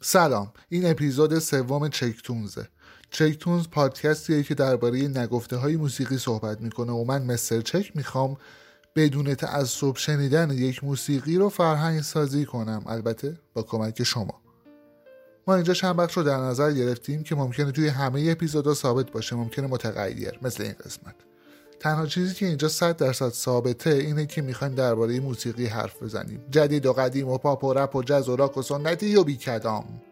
سلام این اپیزود سوم چکتونزه چکتونز پادکستیه که درباره نگفته های موسیقی صحبت می‌کنه و من مستر چک می‌خوام بدون تعصب شنیدن یک موسیقی رو فرهنگ سازی کنم. البته با کمک شما. ما اینجا چند بخش رو در نظر گرفتیم که ممکنه توی همه اپیزودها ثابت باشه. ممکنه متغیر مثل این قسمت. تنها چیزی که اینجا 100 درصد ثابته اینه که می‌خوایم درباره موسیقی حرف بزنیم. جدید و قدیم و پاپ و رپ و جز و راک و سنتی و بیکدام.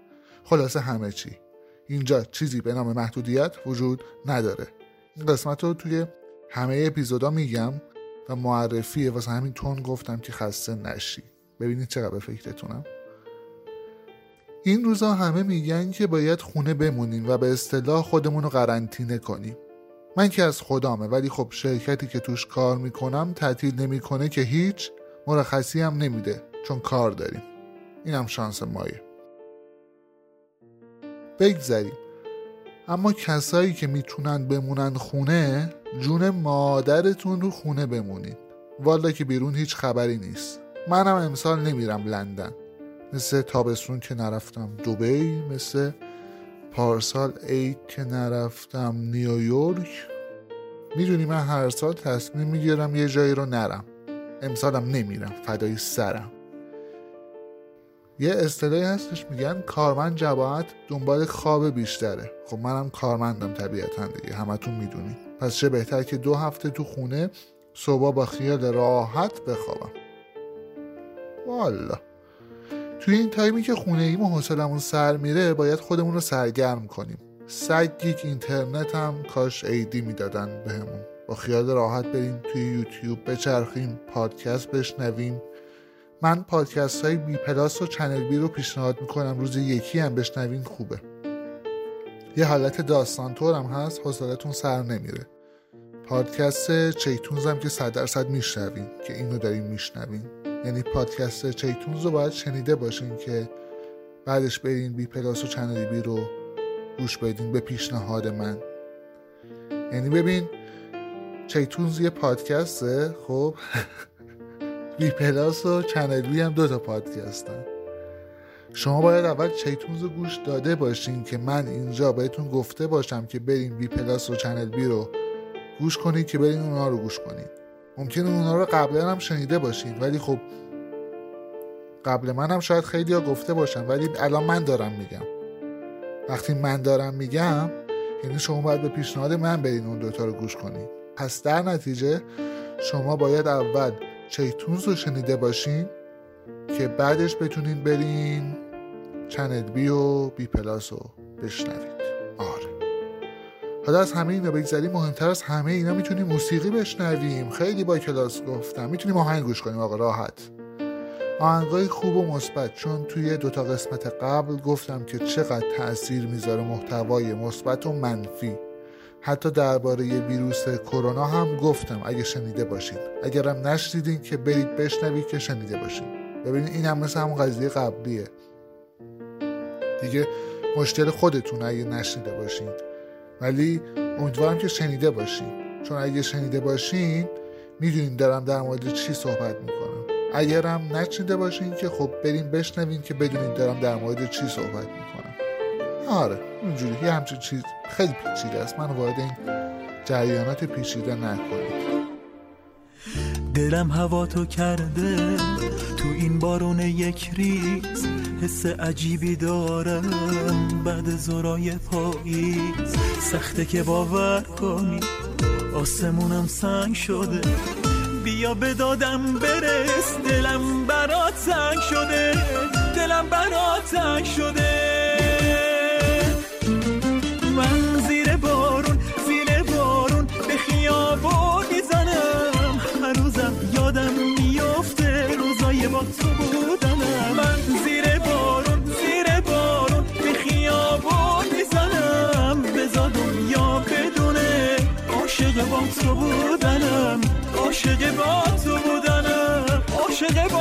خلاصه همه چی. اینجا چیزی به نام محدودیت وجود نداره. این قسمت رو توی همه اپیزودا میگم و معرفیه واسه همین تون گفتم که خسته نشی. ببینید چقدر به فکرتونم. این روزا همه میگن که باید خونه بمونیم و به اصطلاح خودمون رو قرنطینه کنیم. من که از خدامه ولی خب شرکتی که توش کار می‌کنم تعطیل نمی‌کنه که هیچ مرخصی هم نمیده چون کار داریم. اینم شانس مایه. بگذریم. اما کسایی که می‌تونن بمونن خونه جون مادرتون رو خونه بمونید. والا که بیرون هیچ خبری نیست. منم امسال نمیرم لندن. مثل تابستون که نرفتم. دوبی مثل پارسال عید که نرفتم نیویورک می‌دونی من هر سال تصمیم می‌گیرم یه جایی رو نرم. امسالم نمیرم فدای سرم. یه اصطلاحی هستش میگن کارمند جباعت دنبال خواب بیشتره. خب منم کارمندم طبیعتا دیگه همتون می‌دونی. پس چه بهتر که دو هفته تو خونه صبح با خیال راحت بخوابم. والا توی این تایمی که خونه ایم و حوصلمون سر میره باید خودمون رو سرگرم کنیم. سگ گیگ اینترنت هم کاش ایدی می‌دادن بهمون. با خیال راحت بریم توی یوتیوب بچرخیم پادکست بشنویم. من پادکست های بی پلاس و چنل بی رو پیشنهاد می‌کنم روزی یکی هم بشنوین خوبه. یه حالت داستان هم هست حوصلتون سر نمیره. پادکست چیتونز هم که صد درصد میشنوین که اینو داریم میشنوین. یعنی پادکست چیتونز رو باید شنیده باشین که بعدش برین بی پلاس و چنل بی رو گوش بدین به پیشنهاد من. یعنی ببین چیتونز یه پادکسته خب؟ بی پلاس و چنل بی هم دو تا پادکستن. شما باید اول چیتونز رو گوش داده باشین که من اینجا بهتون گفته باشم که برین بی پلاس و چنل بی رو گوش کنید که برین اونها رو گوش کنید ممکنه اونها رو قبلا هم شنیده باشین ولی خب قبل من هم شاید خیلی ها گفته باشن ولی الان من دارم میگم. وقتی من دارم میگم یعنی شما باید به پیشنهاد من برین اون دوتا رو گوش کنید پس در نتیجه شما باید اول چیتونز رو شنیده باشین که بعدش بتونین برین چنل بی و بی پلاس رو بشنوید حالا از همه اینا بگذاریم مهمتر از همه اینا می‌تونیم موسیقی بشنویم. خیلی با کلاس گفتم. می‌تونیم آهنگ گوش کنیم آقا راحت. آهنگای خوب و مثبت چون توی دوتا قسمت قبل گفتم که چقدر تاثیر می‌ذاره محتوای مثبت و منفی. حتی درباره ویروس کرونا هم گفتم اگه شنیده باشید اگرم نشنیدین که برید بشنوید که شنیده باشید ببینید این هم مثل همون قضیه قبلیه. دیگه مشکل خودتون اگه نشنیده باشید ولی امیدوارم که شنیده باشین. چون اگه شنیده باشین می‌دونین دارم در مورد چی صحبت می‌کنم. اگرم نشنیده باشین که خب بریم بشنوین که بدونین دارم در مورد چی صحبت می‌کنم. آره اینجوری. یه همچین چیز خیلی پیچیده است. من وارد این جریانات پیچیده نکنید دلم هوا تو کرده تو این بارون یک ریز حس عجیبی دارم. بعد زورای پاییز سخته که باور کنی آسمونم سنگ شده. بیا به دادم برس دلم برات تنگ شده دلم برات تنگ شده. تو بودنم عاشق با تو بودنم عاشق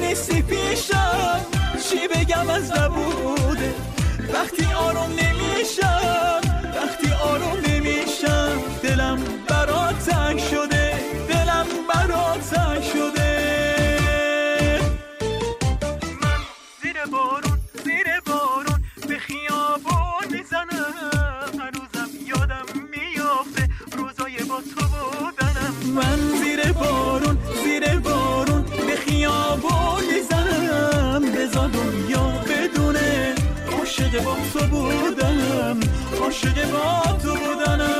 نیستی پیشم چی بگم از نبوده؟ وقتی آروم نمیشم وقتی آروم نمیشم دلم برات تنگ شده دلم برات تنگ شده. من زیر بارون زیر بارون به خیابون می‌زنم. هنوزم یادم میافته روزای با تو بودنم. من عاشق با تو بودنم عاشق با تو بودنم.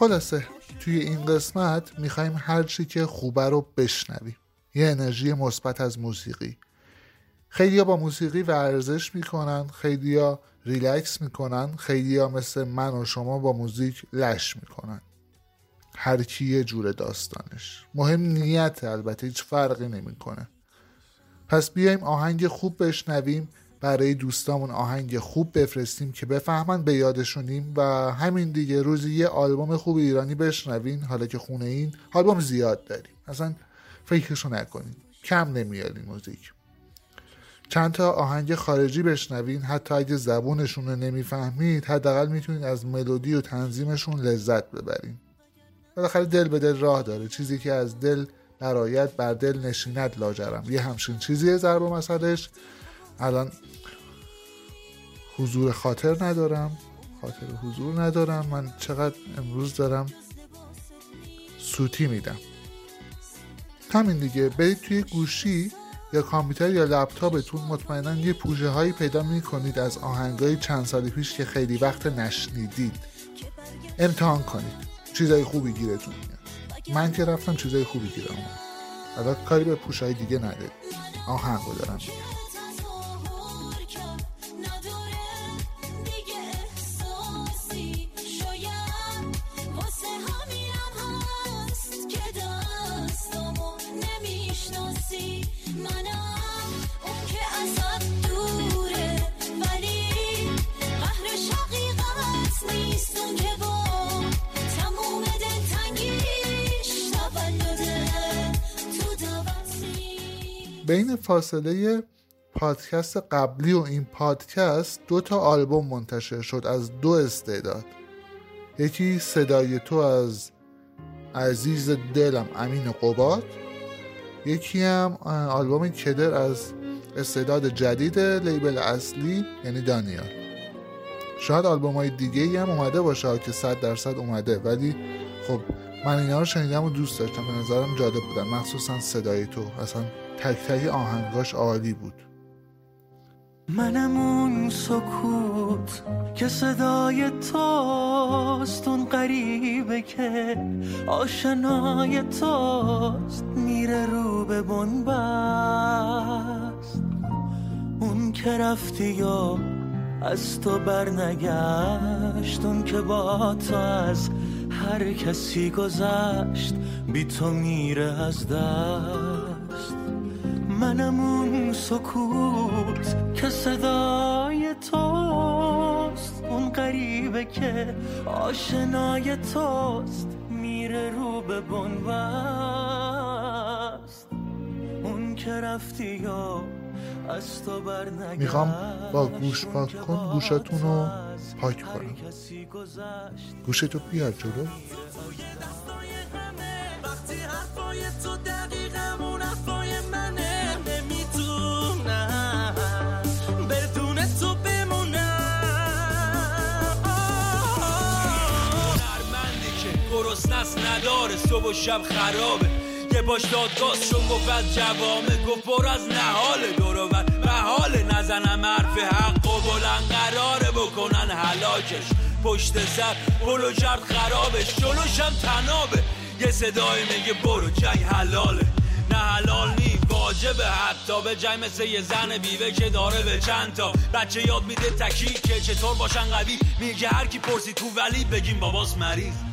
خلاصه توی این قسمت می‌خوایم هر چی که خوبه رو بشنویم. یه انرژی مثبت از موسیقی. خیلیا با موسیقی ورزش می‌کنن خیلیا ریلکس می‌کنن خیلیا مثل من و شما با موزیک لش می‌کنن. هر کی یه جور داستانش. مهم نیت البته هیچ فرقی نمی‌کنه. پس بیایم آهنگ خوب بشنویم. برای دوستامون آهنگ خوب بفرستیم که بفهمن به یادشونیم و همین دیگه روزی یه آلبوم خوب ایرانی بشنوین. حالا که خونه این آلبوم زیاد داریم. اصلا فکرشو نکنین. کم نمیاد این موزیک. چند تا آهنگ خارجی بشنوین. حتی اگه زبونشون رو نمی‌فهمید حداقل می‌تونید از ملودی و تنظیمشون لذت ببرین. بالاخره دل به دل راه داره. چیزی که از دل برایت بر دل نشیند لاجرم. یه همچین چیزیه ضرب مسئلهش الان حضور خاطر ندارم. خاطر حضور ندارم. من چقدر امروز دارم سوتی میدم. همین دیگه. برید توی گوشی یا کامپیوتر یا لپتاپتون مطمئنا یه پوشه هایی پیدا می‌کنید از آهنگای چند سال پیش که خیلی وقت نشنیدید. امتحان کنید. چیزای خوبی گیرتون میاد. من که رفتم چیزای خوبی گیرم. حالا کاری به پوش های دیگه نده آهنگ رو دارم میگم. بین فاصله پادکست قبلی و این پادکست دو تا آلبوم منتشر شد از دو استعداد. یکی صدای تو از عزیز دلم امین قباد. یکی هم آلبوم کدر از استعداد جدید لیبل اصلی یعنی دانیال. شاید آلبوم های دیگه هم اومده باشه که صد درصد اومده ولی خب من اینا رو شنیدم و دوست داشتم. به نظرم جالب بودن. مخصوصا صدای تو. اصلا تک تک آهنگاش عالی بود. منم اون سکوت که صدای توست اون غریبه که آشنای توست میره رو به بنبست. اون که رفتی یا از تو برنگشت اون که با تو از هر کسی گذشت بی تو میره از دست. منم اون سکوت که صدای توست. اون غریبه که آشنای توست. میره رو به بنبست اون که رفتی یا از تو بر می‌خوام با گوش پاک کن گوشاتون رو پاک کنم. گوشتو بیار جلو. نداره صبح و شب خرابه. یه باش دادگاز شو گفت جوامه گفت بر از نهال دورور محال نزنم حرف حق و بلند قراره بکنن حلاکش پشت سر پلو کرد خرابش. جلوشم تنابه. یه صدای میگه برو جنگ حلاله. نه حلال نی واجبه. حتی به جنگ مثل یه زن بیوه که داره به چند تا. بچه یاد میده تکی که چطور باشن قوی. میگه هر کی پرسی تو ولی بگیم باباس مریض.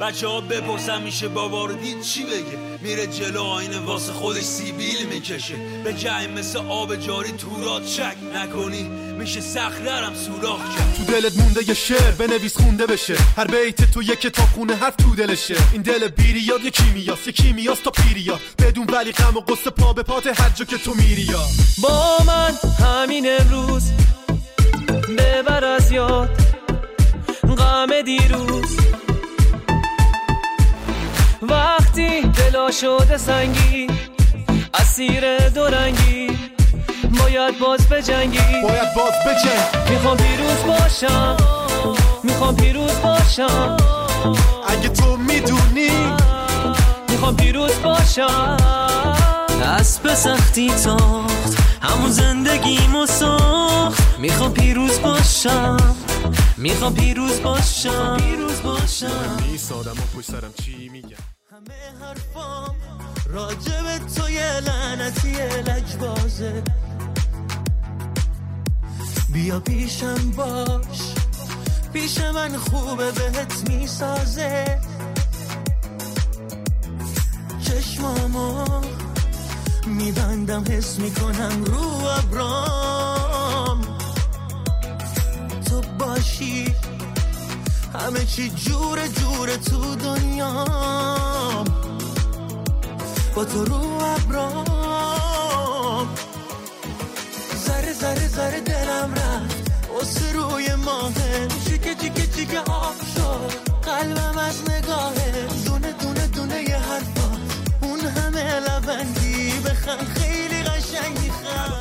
بچه ها بپرسن میشه بابا رو دید چی بگه؟ میره جلو آینه واسه خودش سیبیل می‌کشه. به جنگ مثل آب جاری تورات چک نکنی. میشه سخررم سوراخ کرد. تو دلت مونده یه شعر بنویس خونده بشه. هر بیت تو یه کتاب خونه حرف تو دلشه. این دل بیریاد یه کیمیاست یه کیمیاست تا پیریا بدون ولی غم و قصه پا به پات هر جا که تو میری یا. با من همین امروز دلا شده سنگی اسیر دورنگی. باید باز بجنگی. باید باز بجنگ می‌خوام پیروز باشم می‌خوام پیروز باشم. اگه تو می‌دونی. می‌خوام پیروز باشم. اسب سختی تاخت همون زندگیمو ساخت. می‌خوام پیروز باشم می‌خوام پیروز باشم. پیروز باشم. میسادم و پشت سرم چی میگم؟ همه حرفام راجب تو یه لعنتی لجبازه بیا پیشم باش پیش من خوبه بهت می‌سازه. چشمامو میبندم حس می‌کنم رو ابرام. تو باشی همه چی جور جور تو دنیام با تو رو ابرام. ذره ذره ذره دلم رفت. واسه روی ماهه. چیکه چیکه چیکه آب شد قلبم از نگاهه. دونه دونه دونه یه حرفا. اون همه لبندی. بخن خیلی قشنگ می‌خوام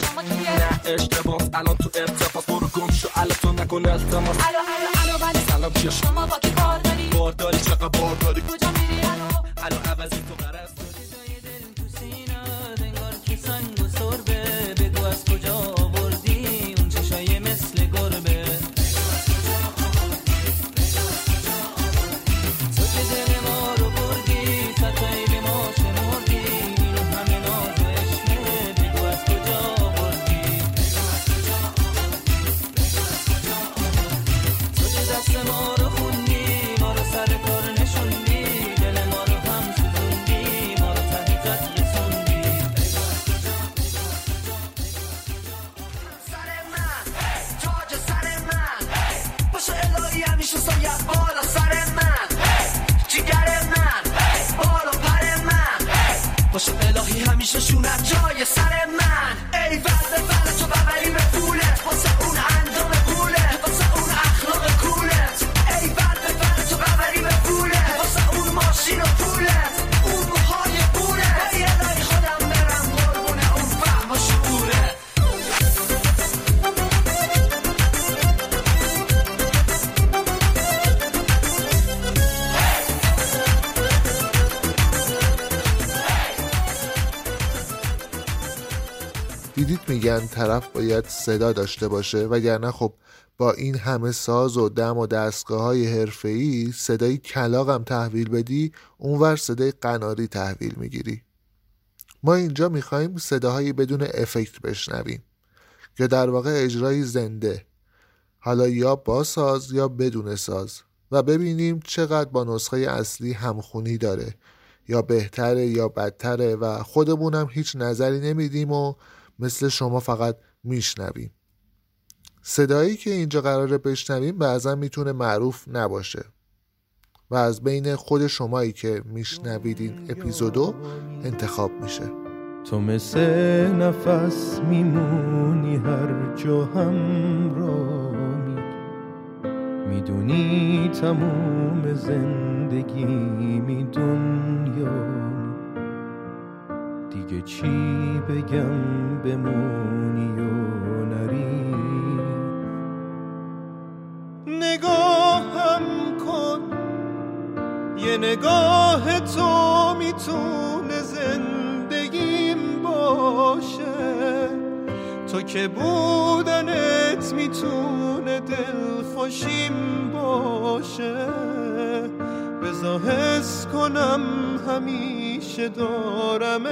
شما توی اشتباه. الان تو ارتباط. برو گم شو. الان تو نکن التماس. الو الو الو بله. سلام چیه شما با کی کار داری؟ بار داری چقدر بار داری پر همیشه شونت جای سر میگن طرف باید صدا داشته باشه وگرنه خب با این همه ساز و دم و دستگاه های حرفه‌ای صدای کلاقم تحویل بدی اونور صدای قناری تحویل می‌گیری. ما اینجا می‌خوایم صداهایی بدون افکت بشنویم که در واقع اجرای زنده. حالا یا با ساز یا بدون ساز. و ببینیم چقدر با نسخه اصلی همخونی داره. یا بهتره یا بدتره و خودمونم هیچ نظری نمیدیم و مثل شما فقط میشنویم. صدایی که اینجا قراره بشنویم بعضا می‌تونه معروف نباشه. و از بین خود شمایی که میشنوید این اپیزودو انتخاب میشه. تو مثل نفس میمونی هر جا همراهی می‌دونی تموم زندگی می دنیا دیگه چی بگم بمونی و نری. نگاهم کن یه نگاه تو می‌تونه زندگیم باشه. تو که بودنت می‌تونه دلخوشیم باشه. بزا حس کنم همیشه دارمت.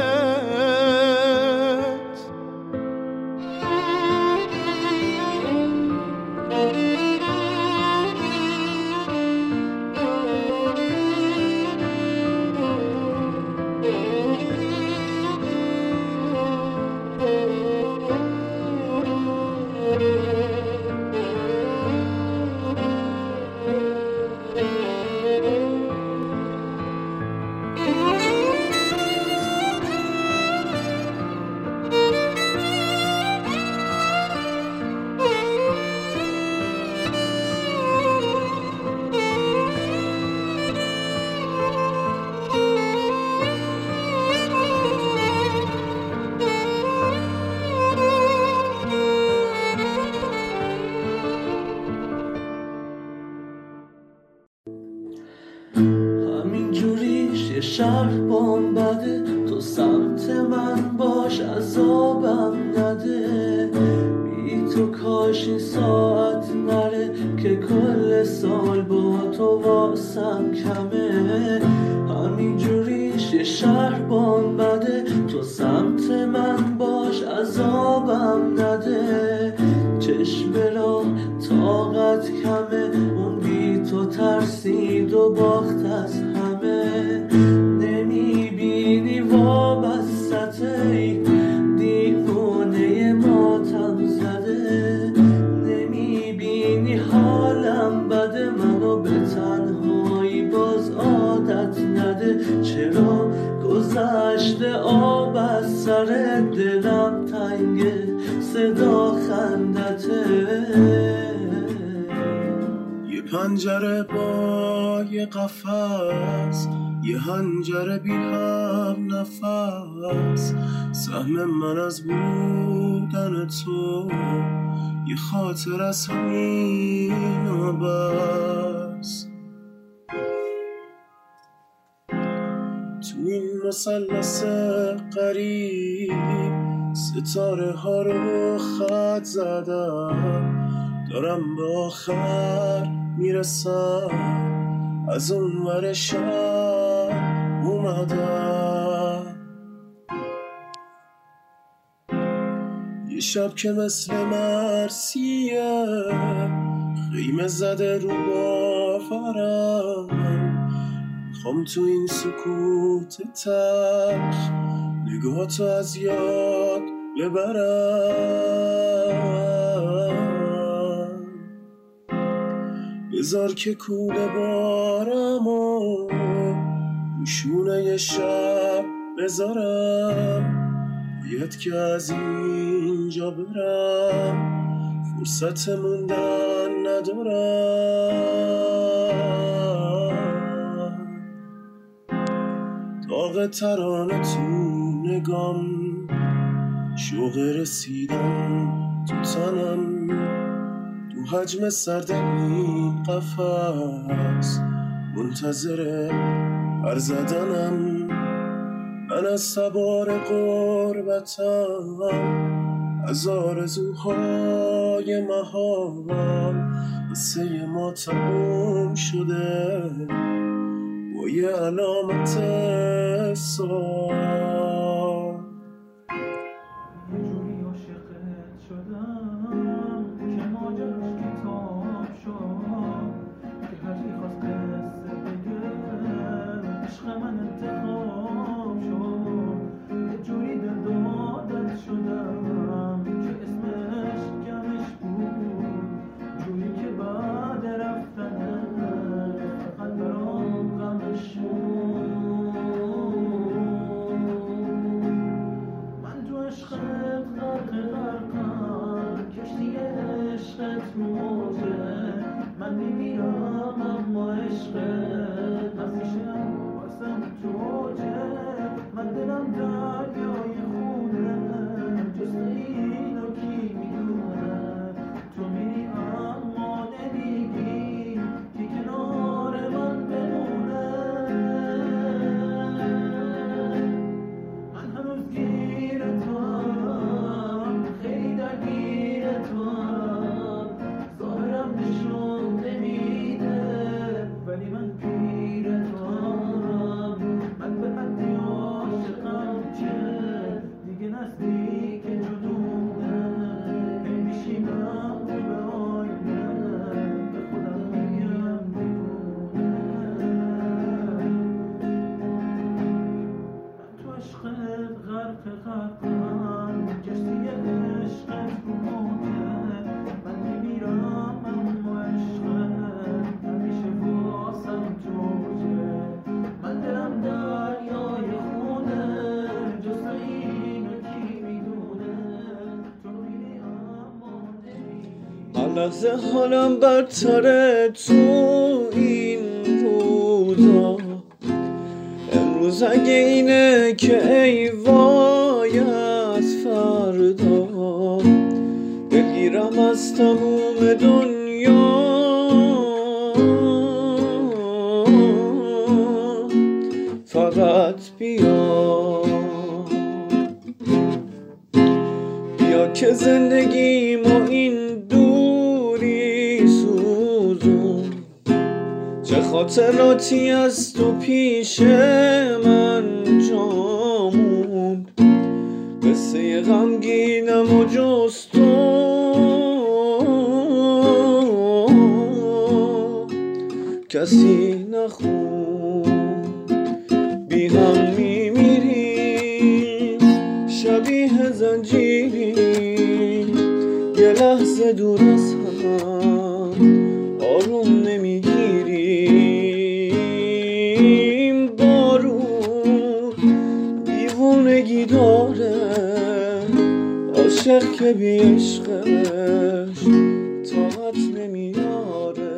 تو واسم کمه. همین جوریش یه شهر بام بده. تو سمت من باش عذابم نده. چشم را طاقت کمه. اون بی تو ترسید و باخت از همه. آب از سر دلم تنگه صدا خندته. یه پنجره با یه قفس یه هنجره بی هم نفس. سهم من از بودن تو یه خاطر از همین و بس مثلث قریب. ستاره ها رو خط زدم. دارم به آخر می‌رسم. از اون ور شب اومدم. یه شب که مثل مرسیه خیمه زده رو باورم. می‌خوام تو این سکوت تلخ نگاه از یاد ببرم. بذار که کوله بارم و روشونه یه شب بذارم. باید که از اینجا برم. فرصت موندن ندارم. داغ ترانه تو نگام. شوق رسیدم تو تنم. تو حجم سرد این قفص منتظر پر زدنم. من از سوار قربتم. از آرزوهای محال قصه ما تموم شده. با یه علامت لحظه حالم بدتره تو این روزا. امروز اگه اینه که ای وای از فردا. بگیرم از تموم دنیا. فقط بیا. بیا که زندگی ما این خاطراتی از تو پیش من جامون قصه غمگینم و جز تو کسی نخون بی هم میمیریم شبیه زنجیری. یه لحظه دور از که بی عشقش طاقت نمیاره.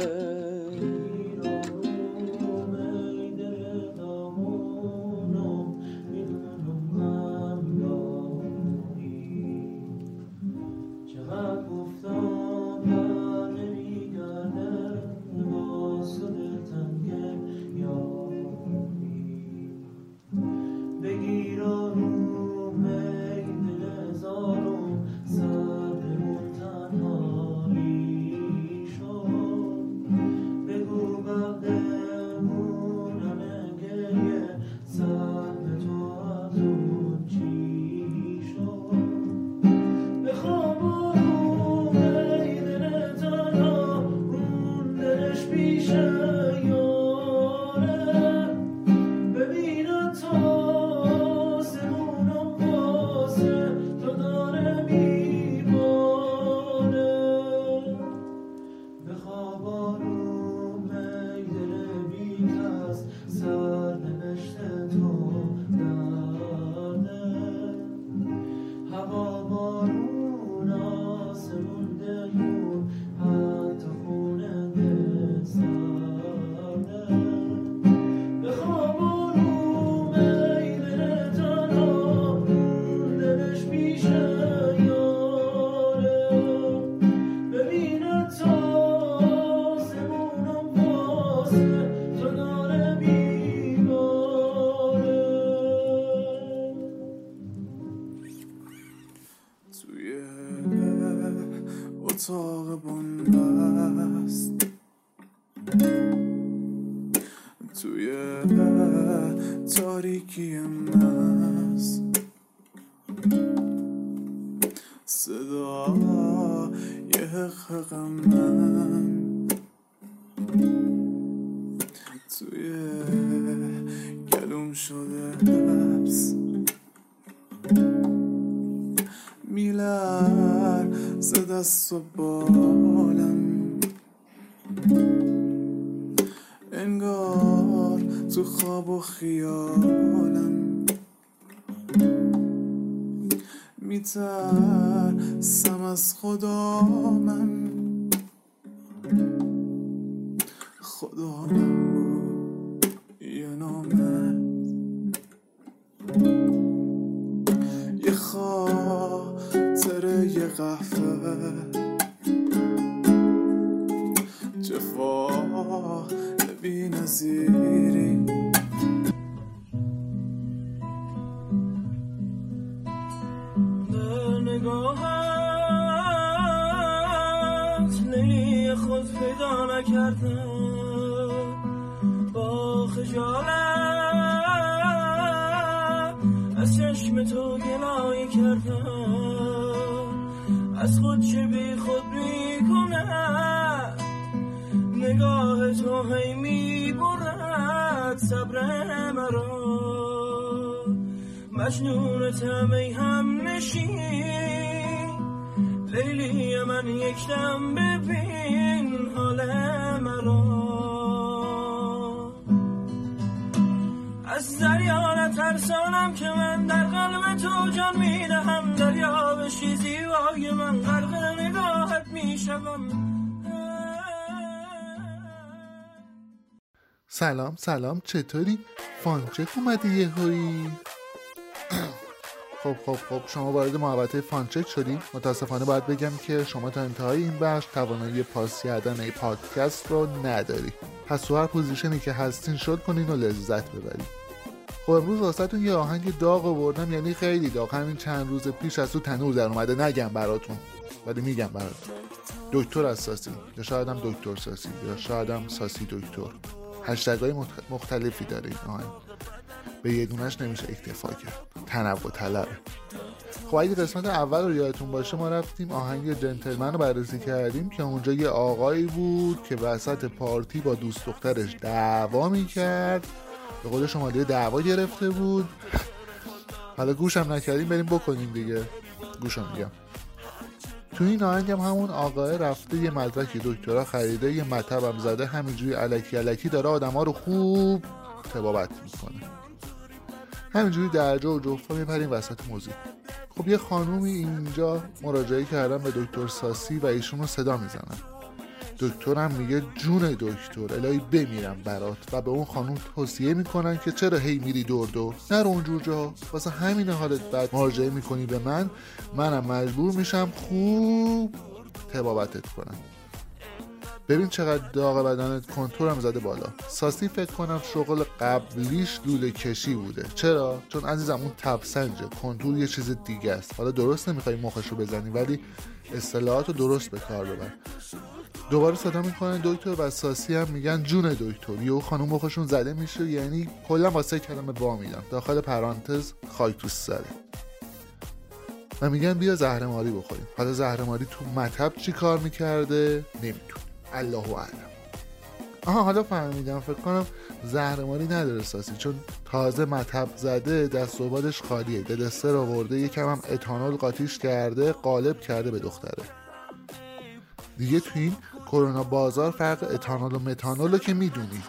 میلر ز دست و بالم. انگار تو خواب و خیالم. میترسم از خدا من. خدا صبر مرا مجنون تمی هم نشین لیلی من یک دم ببین حال مرا از دریانت ترسانم که من در قلب تو جان می‌دهم. دریا بشی زیبای من غرق نگاهت می‌شوم. سلام سلام چطوری؟ فانچک اومدی یه هایی؟ خب خب خب شما وارد محوطه فانچک شدیم. متاسفانه باید بگم که شما تا انتهای این بخش توانایی پاس کردن پادکست رو نداری پس تو هر پوزیشنی که هستین شد کنین و لذت ببرید. خب امروز واسهتون یه آهنگ داغ آوردم یعنی خیلی داغ. همین چند روز پیش از تو تنور در اومده. نگم براتون ولی میگم براتون. دکتر اساسی یا شاید دکتر ساسی. یا شاید ساسی دکتر. هشتگ های مختلفی داره این آهنگ به یه دونش نمیشه اکتفا کرد. تنوع طلبه خب اگه قسمت اول رو یادتون باشه ما رفتیم آهنگ جنتلمن رو بررسی کردیم که اونجا یه آقایی بود که وسط پارتی با دوست دخترش دعوا می‌کرد. به قول شمالی دعوا گرفته بود. حالا گوشم نکردیم بریم بکنیم دیگه. گوشم میگم. تو این آهنگ هم همون آقای رفته یه مدرک دکترا خریده یه مطب هم زده همینجوری علکی علکی داره آدما رو خوب تبابت می‌کنه. همینجوری درجا و جفا میپریم وسط موزیک. خب یه خانومی اینجا مراجعه کردن به دکتر ساسی و ایشون رو صدا می‌زنن. دکترم میگه جون دکتر الهی بمیرم برات. و به اون خانوم توصیه می‌کنن که چرا هی میری دور دور؟ نرو اونجور جا. واسه همین حالت بعد مراجعه می‌کنی به من. منم مجبور میشم خوب تبابتت کنم. ببین چقدر داغ بدنت کنتورم زده بالا. ساسی فکر کنم شغل قبلیش لوله کشی بوده. چرا؟ چون عزیزم اون تبسنجه. کنتور یه چیز دیگه است. حالا درست نمی‌خوای مخش رو بزنی ولی اصطلاحات رو درست به کار ببر. دوباره صدا می‌کنن دکتر و ساسی هم میگن جون دکتر. یه خانم مخشون زده میشه یعنی کلا واسه کلمه با میدن داخل پرانتز خاک تو سره و میگن بیا زهرماری بخوریم. حالا زهرماری تو مطب چی کار می‌کرده؟ نمیدون الله اعلم. آها حالا فهمیدم. فکر کنم زهرماری نداره ساسی چون تازه مطب زده دست و بالش خالیه. دلستر آورده یکم هم اتانول قاطیش کرده قالب کرده به دختره. دیگه تو این کرونا بازار فرق اتانول و متانول رو که می‌دونی.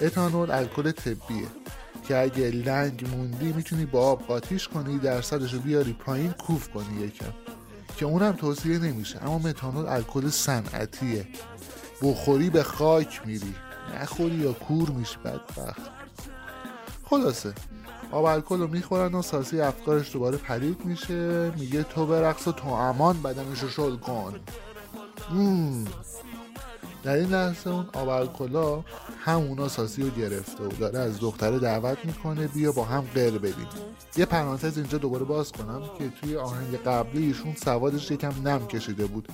اتانول الکل طبیه که اگه لنگ موندی می‌تونی با آب قاطیش کنی درصدش رو بیاری پایین کوف کنی یکم. که اونم توصیه نمیشه اما متانول الکل صنعتیه. بخوری به خاک میری. نخوری یا کور میشی بدبخت. خلاصه. آب الکل رو می‌خورن و ساسی افکارش دوباره پرید میشه. میگه تو برقص و تو امان بدنش رو شل کن. مم. در این لحظه اون آب الکلا همونا ساسی رو گرفته و داره از دختره دعوت می‌کنه بیا با هم غیر بدیم یه پرانتز اینجا دوباره باز کنم که توی آهنگ قبلی ایشون سوادش یکم نم کشیده بود.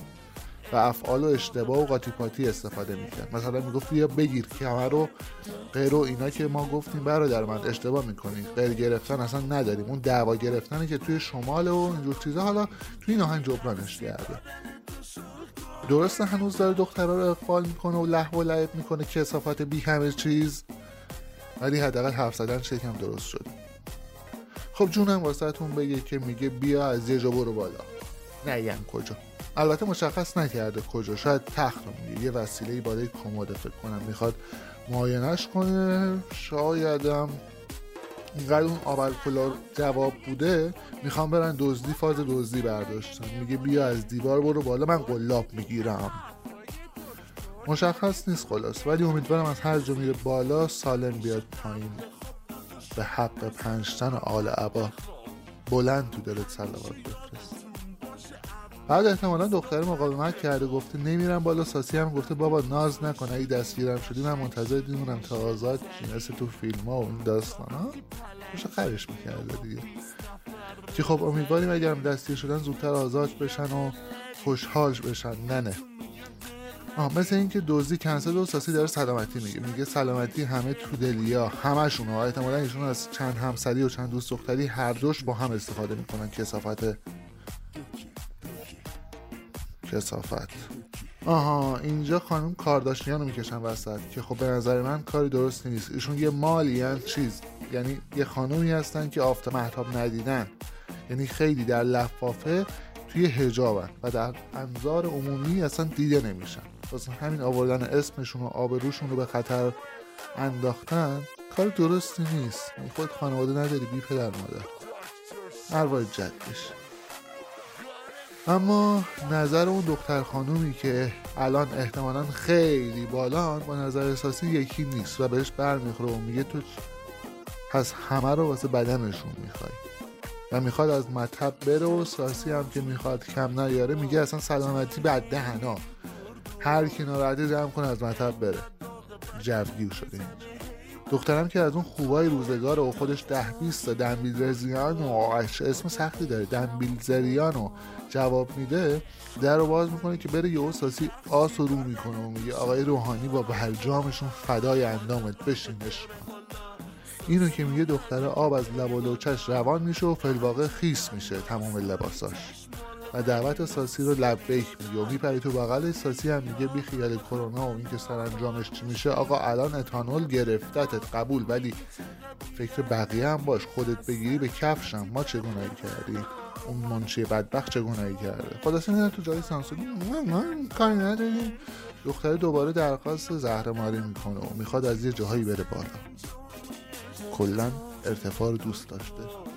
و افعال و اشتباه و قاطی پاتی استفاده می‌کرد. مثلا می‌گفت بیا بگیر کمر رو غیر و اینا که ما گفتیم برادر من اشتباه می‌کنی غیر گرفتن اصلا نداریم. اون دعوا گرفتنی که توی شمال و اینجور چیزا حالا توی این آهنگ جبرانش کرده. درسته هنوز داره دخترها رو اقبال می‌کنه و لحو و لعب می‌کنه که اصافت بی همه چیز ولی حداقل حرف زدن شکم درست شد. خب جونم واسهتون بگه که میگه بیا از یه جا برو بالا. نگم کجا؟ البته مشخص نکرده کجا. شاید تخت یه وسیله بالای کموده فکر کنم می‌خواد معاینش کنه. شایدم اینقدر اون آبرکلا جواب بوده می‌خوام برن دزدی فاز دزدی برداشتن. میگه بیا از دیوار برو بالا من قلاب می‌گیرم. مشخص نیست خلاص ولی امیدوارم از هر میره بالا سالم بیاد پایین. به حق پنجتن آل عبا. بلند تو دلت صلوات بفرست. بعد احتمالا دختر مقاومت کرده گفته نمیرم بالا. ساسی هم گفته بابا ناز نکن اگه دستگیرم شدی من منتظر میمونم تا آزاد مثل تو فیلم ها و این داستان ها. میشه خرش می‌کرده دیگه. که خب امیدواریم اگر هم دستگیر شدن زودتر آزاد بشن و خوشحال بشن. نه آه مثل اینکه دزدی کنسل و ساسی داره سلامتی میگه. میگه سلامتی همه تو دلیا همشون ها احتمالا ایشون از چند همسری و چند دوست دختری هر دوش با هم استفاده می‌کنن کسافت کسافت. آها اینجا خانم کارداشیان رو می‌کشن وسط که خب به نظر من کاری درستی نیست. ایشون یه مالی یعنی چیز. یعنی یه خانومی هستن که آفت محتاب ندیدن. یعنی خیلی در لفافه توی هجابن و در انظار عمومی اصلا دیده نمیشن. واسه همین آوردن اسمشون و آبروشون رو به خطر انداختن کار درستی نیست. خود خانواده نداری بی پدر مادر. ارواح جدش اما نظر اون دختر خانومی که الان احتمالا خیلی بالان با نظر احساسی یکی نیست و بهش برمیخوره و میگه تو پس همه رو واسه بدنشون می‌خوای. و می‌خواد از مطب بره و ساسی هم که می‌خواد کم نیاره میگه اصلا سلامتی بد دهنا هر کی ناراحته جمع کن از مطب بره. جوگیر شده اینجا. دخترم که از اون خوبای روزگار و خودش ده بیست تا دنبیل رزیان و اسم سختی داره. دنبیل زریان رو جواب میده در رو باز می‌کنه که بره یهو ساسی آس رو می‌کنه و میگه آقای روحانی با برجامشون فدای اندامت بشینش. اینو که میگه دختره آب از لب و لوچش روان میشه و فلواقع خیس میشه تمام لباساش. و دعوت ساسی رو لبیک میگه و میپری تو بغل ساسی هم میگه بی خیال کرونا و اینکه سرانجامش چی میشه. آقا الان اتانول گرفتتت قبول ولی فکر بقیه هم باش. خودت بگیری به کفشم. ما چه گناهی کردی اون منشی بدبخت چه گناهی کرده؟ خلاصه میره تو جای سانسوری من کاری نداریم. دختره دوباره درخواست زهرماری می‌کنه و می‌خواد از یه جاهایی بره بالا. کلا ارتفاع رو دوست داشته.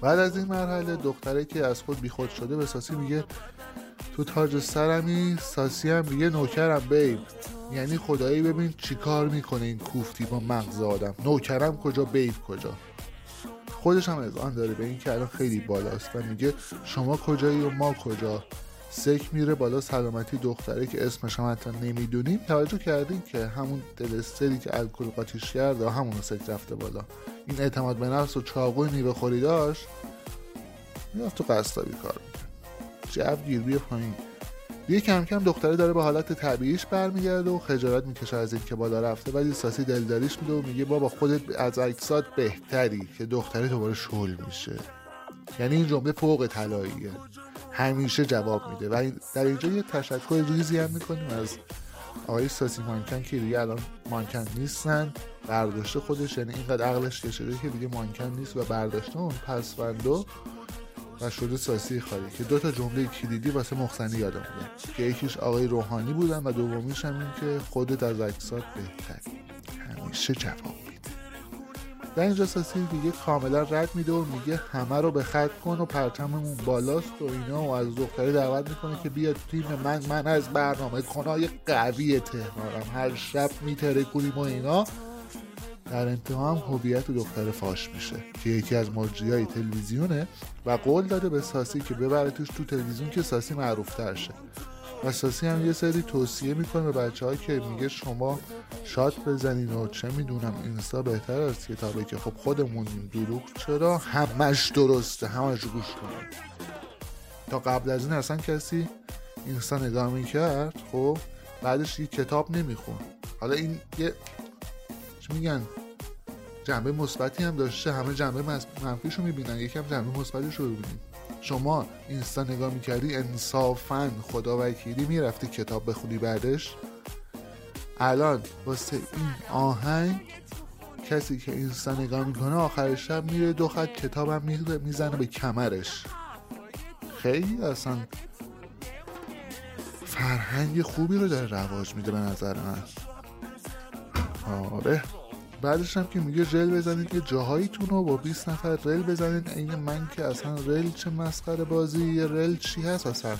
بعد از این مرحله دختره که از خود بیخود شده به ساسی میگه تو تاج سرمی ساسی هم میگه نوکرم بیب یعنی خدایی ببین چیکار می‌کنه این کوفتی با مغز آدم. نوکرم کجا بیب کجا. خودش هم اذعان داره به این که الان خیلی بالاست و میگه شما کجایی و ما کجا. سک میره بالا سلامتی دختره که اسمش هم حتی نمی‌دونیم. توجه کردیم که همون دلستری که الکل قاطیش کرد و همون سک رفته بالا. این اعتماد به نفس و چاقوی نیوه خوری داشت می‌رفت تو قصدابی کار می‌کرد. جو گیر بیا پایین. یه کم کم دختره داره به حالت طبیعیش برمیگرده و خجالت می‌کشه از این که بالا رفته ولی ساسی دلداریش میده و میگه بابا خودت از اجساد بهتری که دختره دوباره شل میشه. یعنی این جمله فوق طلاییه. همیشه جواب میده. و در اینجا یه تشکر ریزی هم می‌کنیم از آقای ساسی مانکن که دیگه الان مانکن نیستن. برداشته خودش یعنی اینقدر عقلش کشیده که دیگه مانکن نیست و برداشته اون پسوندو و شده ساسی خالی که دو تا جمله کلیدی واسه مخزنی یادم بودن که یکیش آقای روحانی بودن و دومیش هم این که خودت از اجساد بهتری. همیشه جواب. در اینجا ساسی دیگه کاملا رد میده و میگه همه رو به خط کن و پرچممون بالاست و اینا و از دختره دعوت می‌کنه که بیاد تیم من من از برنامه کنای قوی تهرانم. هر شب میتره کنیم و اینا. در انتها هم هویت دختر فاش میشه که یکی از مجری های تلویزیونه و قول داده به ساسی که ببره توش تو تلویزیون که ساسی معروف تر شه. و ساسی هم یه سری توصیه می‌کنه به بچه که میگه شما شات بزنین و چه می‌دونم اینستا بهتر از کتابه که خب خودمونیم دروغ چرا؟ همش درسته همش گوش کنیم تا قبل از این اصلا کسی اینستا نگاه می‌کرد؟ خب بعدش یه کتاب نمیخون حالا این یه چی میگن؟ جنبه مثبتی هم داشته همه جنبه منفیش رو می‌بینن یکم جنبه مثبتش رو ببینیم شما اینستا نگاه می‌کردی انصافا خدا وکیلی می‌رفتی کتاب بخونی بعدش؟ الان واسه این آهنگ کسی که اینستا نگاه می‌کنه آخر شب میره دو خط کتابم می‌زنه به کمرش. خیلی اصلا فرهنگ خوبی رو داره رواج میده به نظر من. آره. بعدش هم که میگه رل بزنید یه جاهاییتون رو با 20 نفر رل بزنید. این من که اصلا رل چه مسخره بازی رل چی هست اصلا؟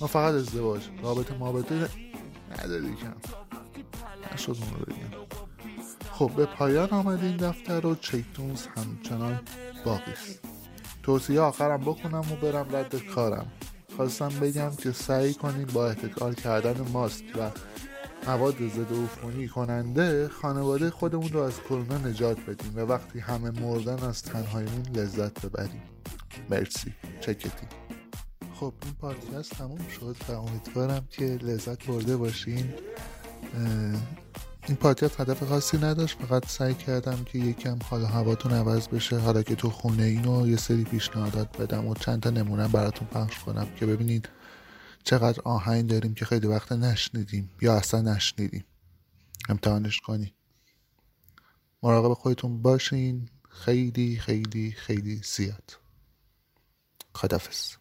ما فقط ازدواج. رابطه مابطه نداری کم نشد اون رو بگم. خب به پایان آمد این دفتر و چیتونز همچنان باقی. است توصیه آخرم بکنم و برم رد کارم. خواستم بگم که سعی کنیم با احتکار کردن ماست و مواد ضد عفونی کننده خانواده خودمون رو از کرونا نجات بدیم و وقتی همه مردن از تنهاییمون لذت ببریم. مرسی. چکتی خب این پادکست تموم شد و امیدوارم که لذت برده باشین. این پادکست هدف خاصی نداشت. فقط سعی کردم که یکم حال هواتون عوض بشه. حالا که تو خونه اینو یه سری پیشنهادات بدم و چند تا نمونه براتون پخش کنم که ببینید چقدر آهنگ داریم که خیلی وقت نشنیدیم یا اصلا نشنیدیم. امتحانش کنی. مراقب خودتون باشین. خیلی خیلی خیلی زیاد. خدافز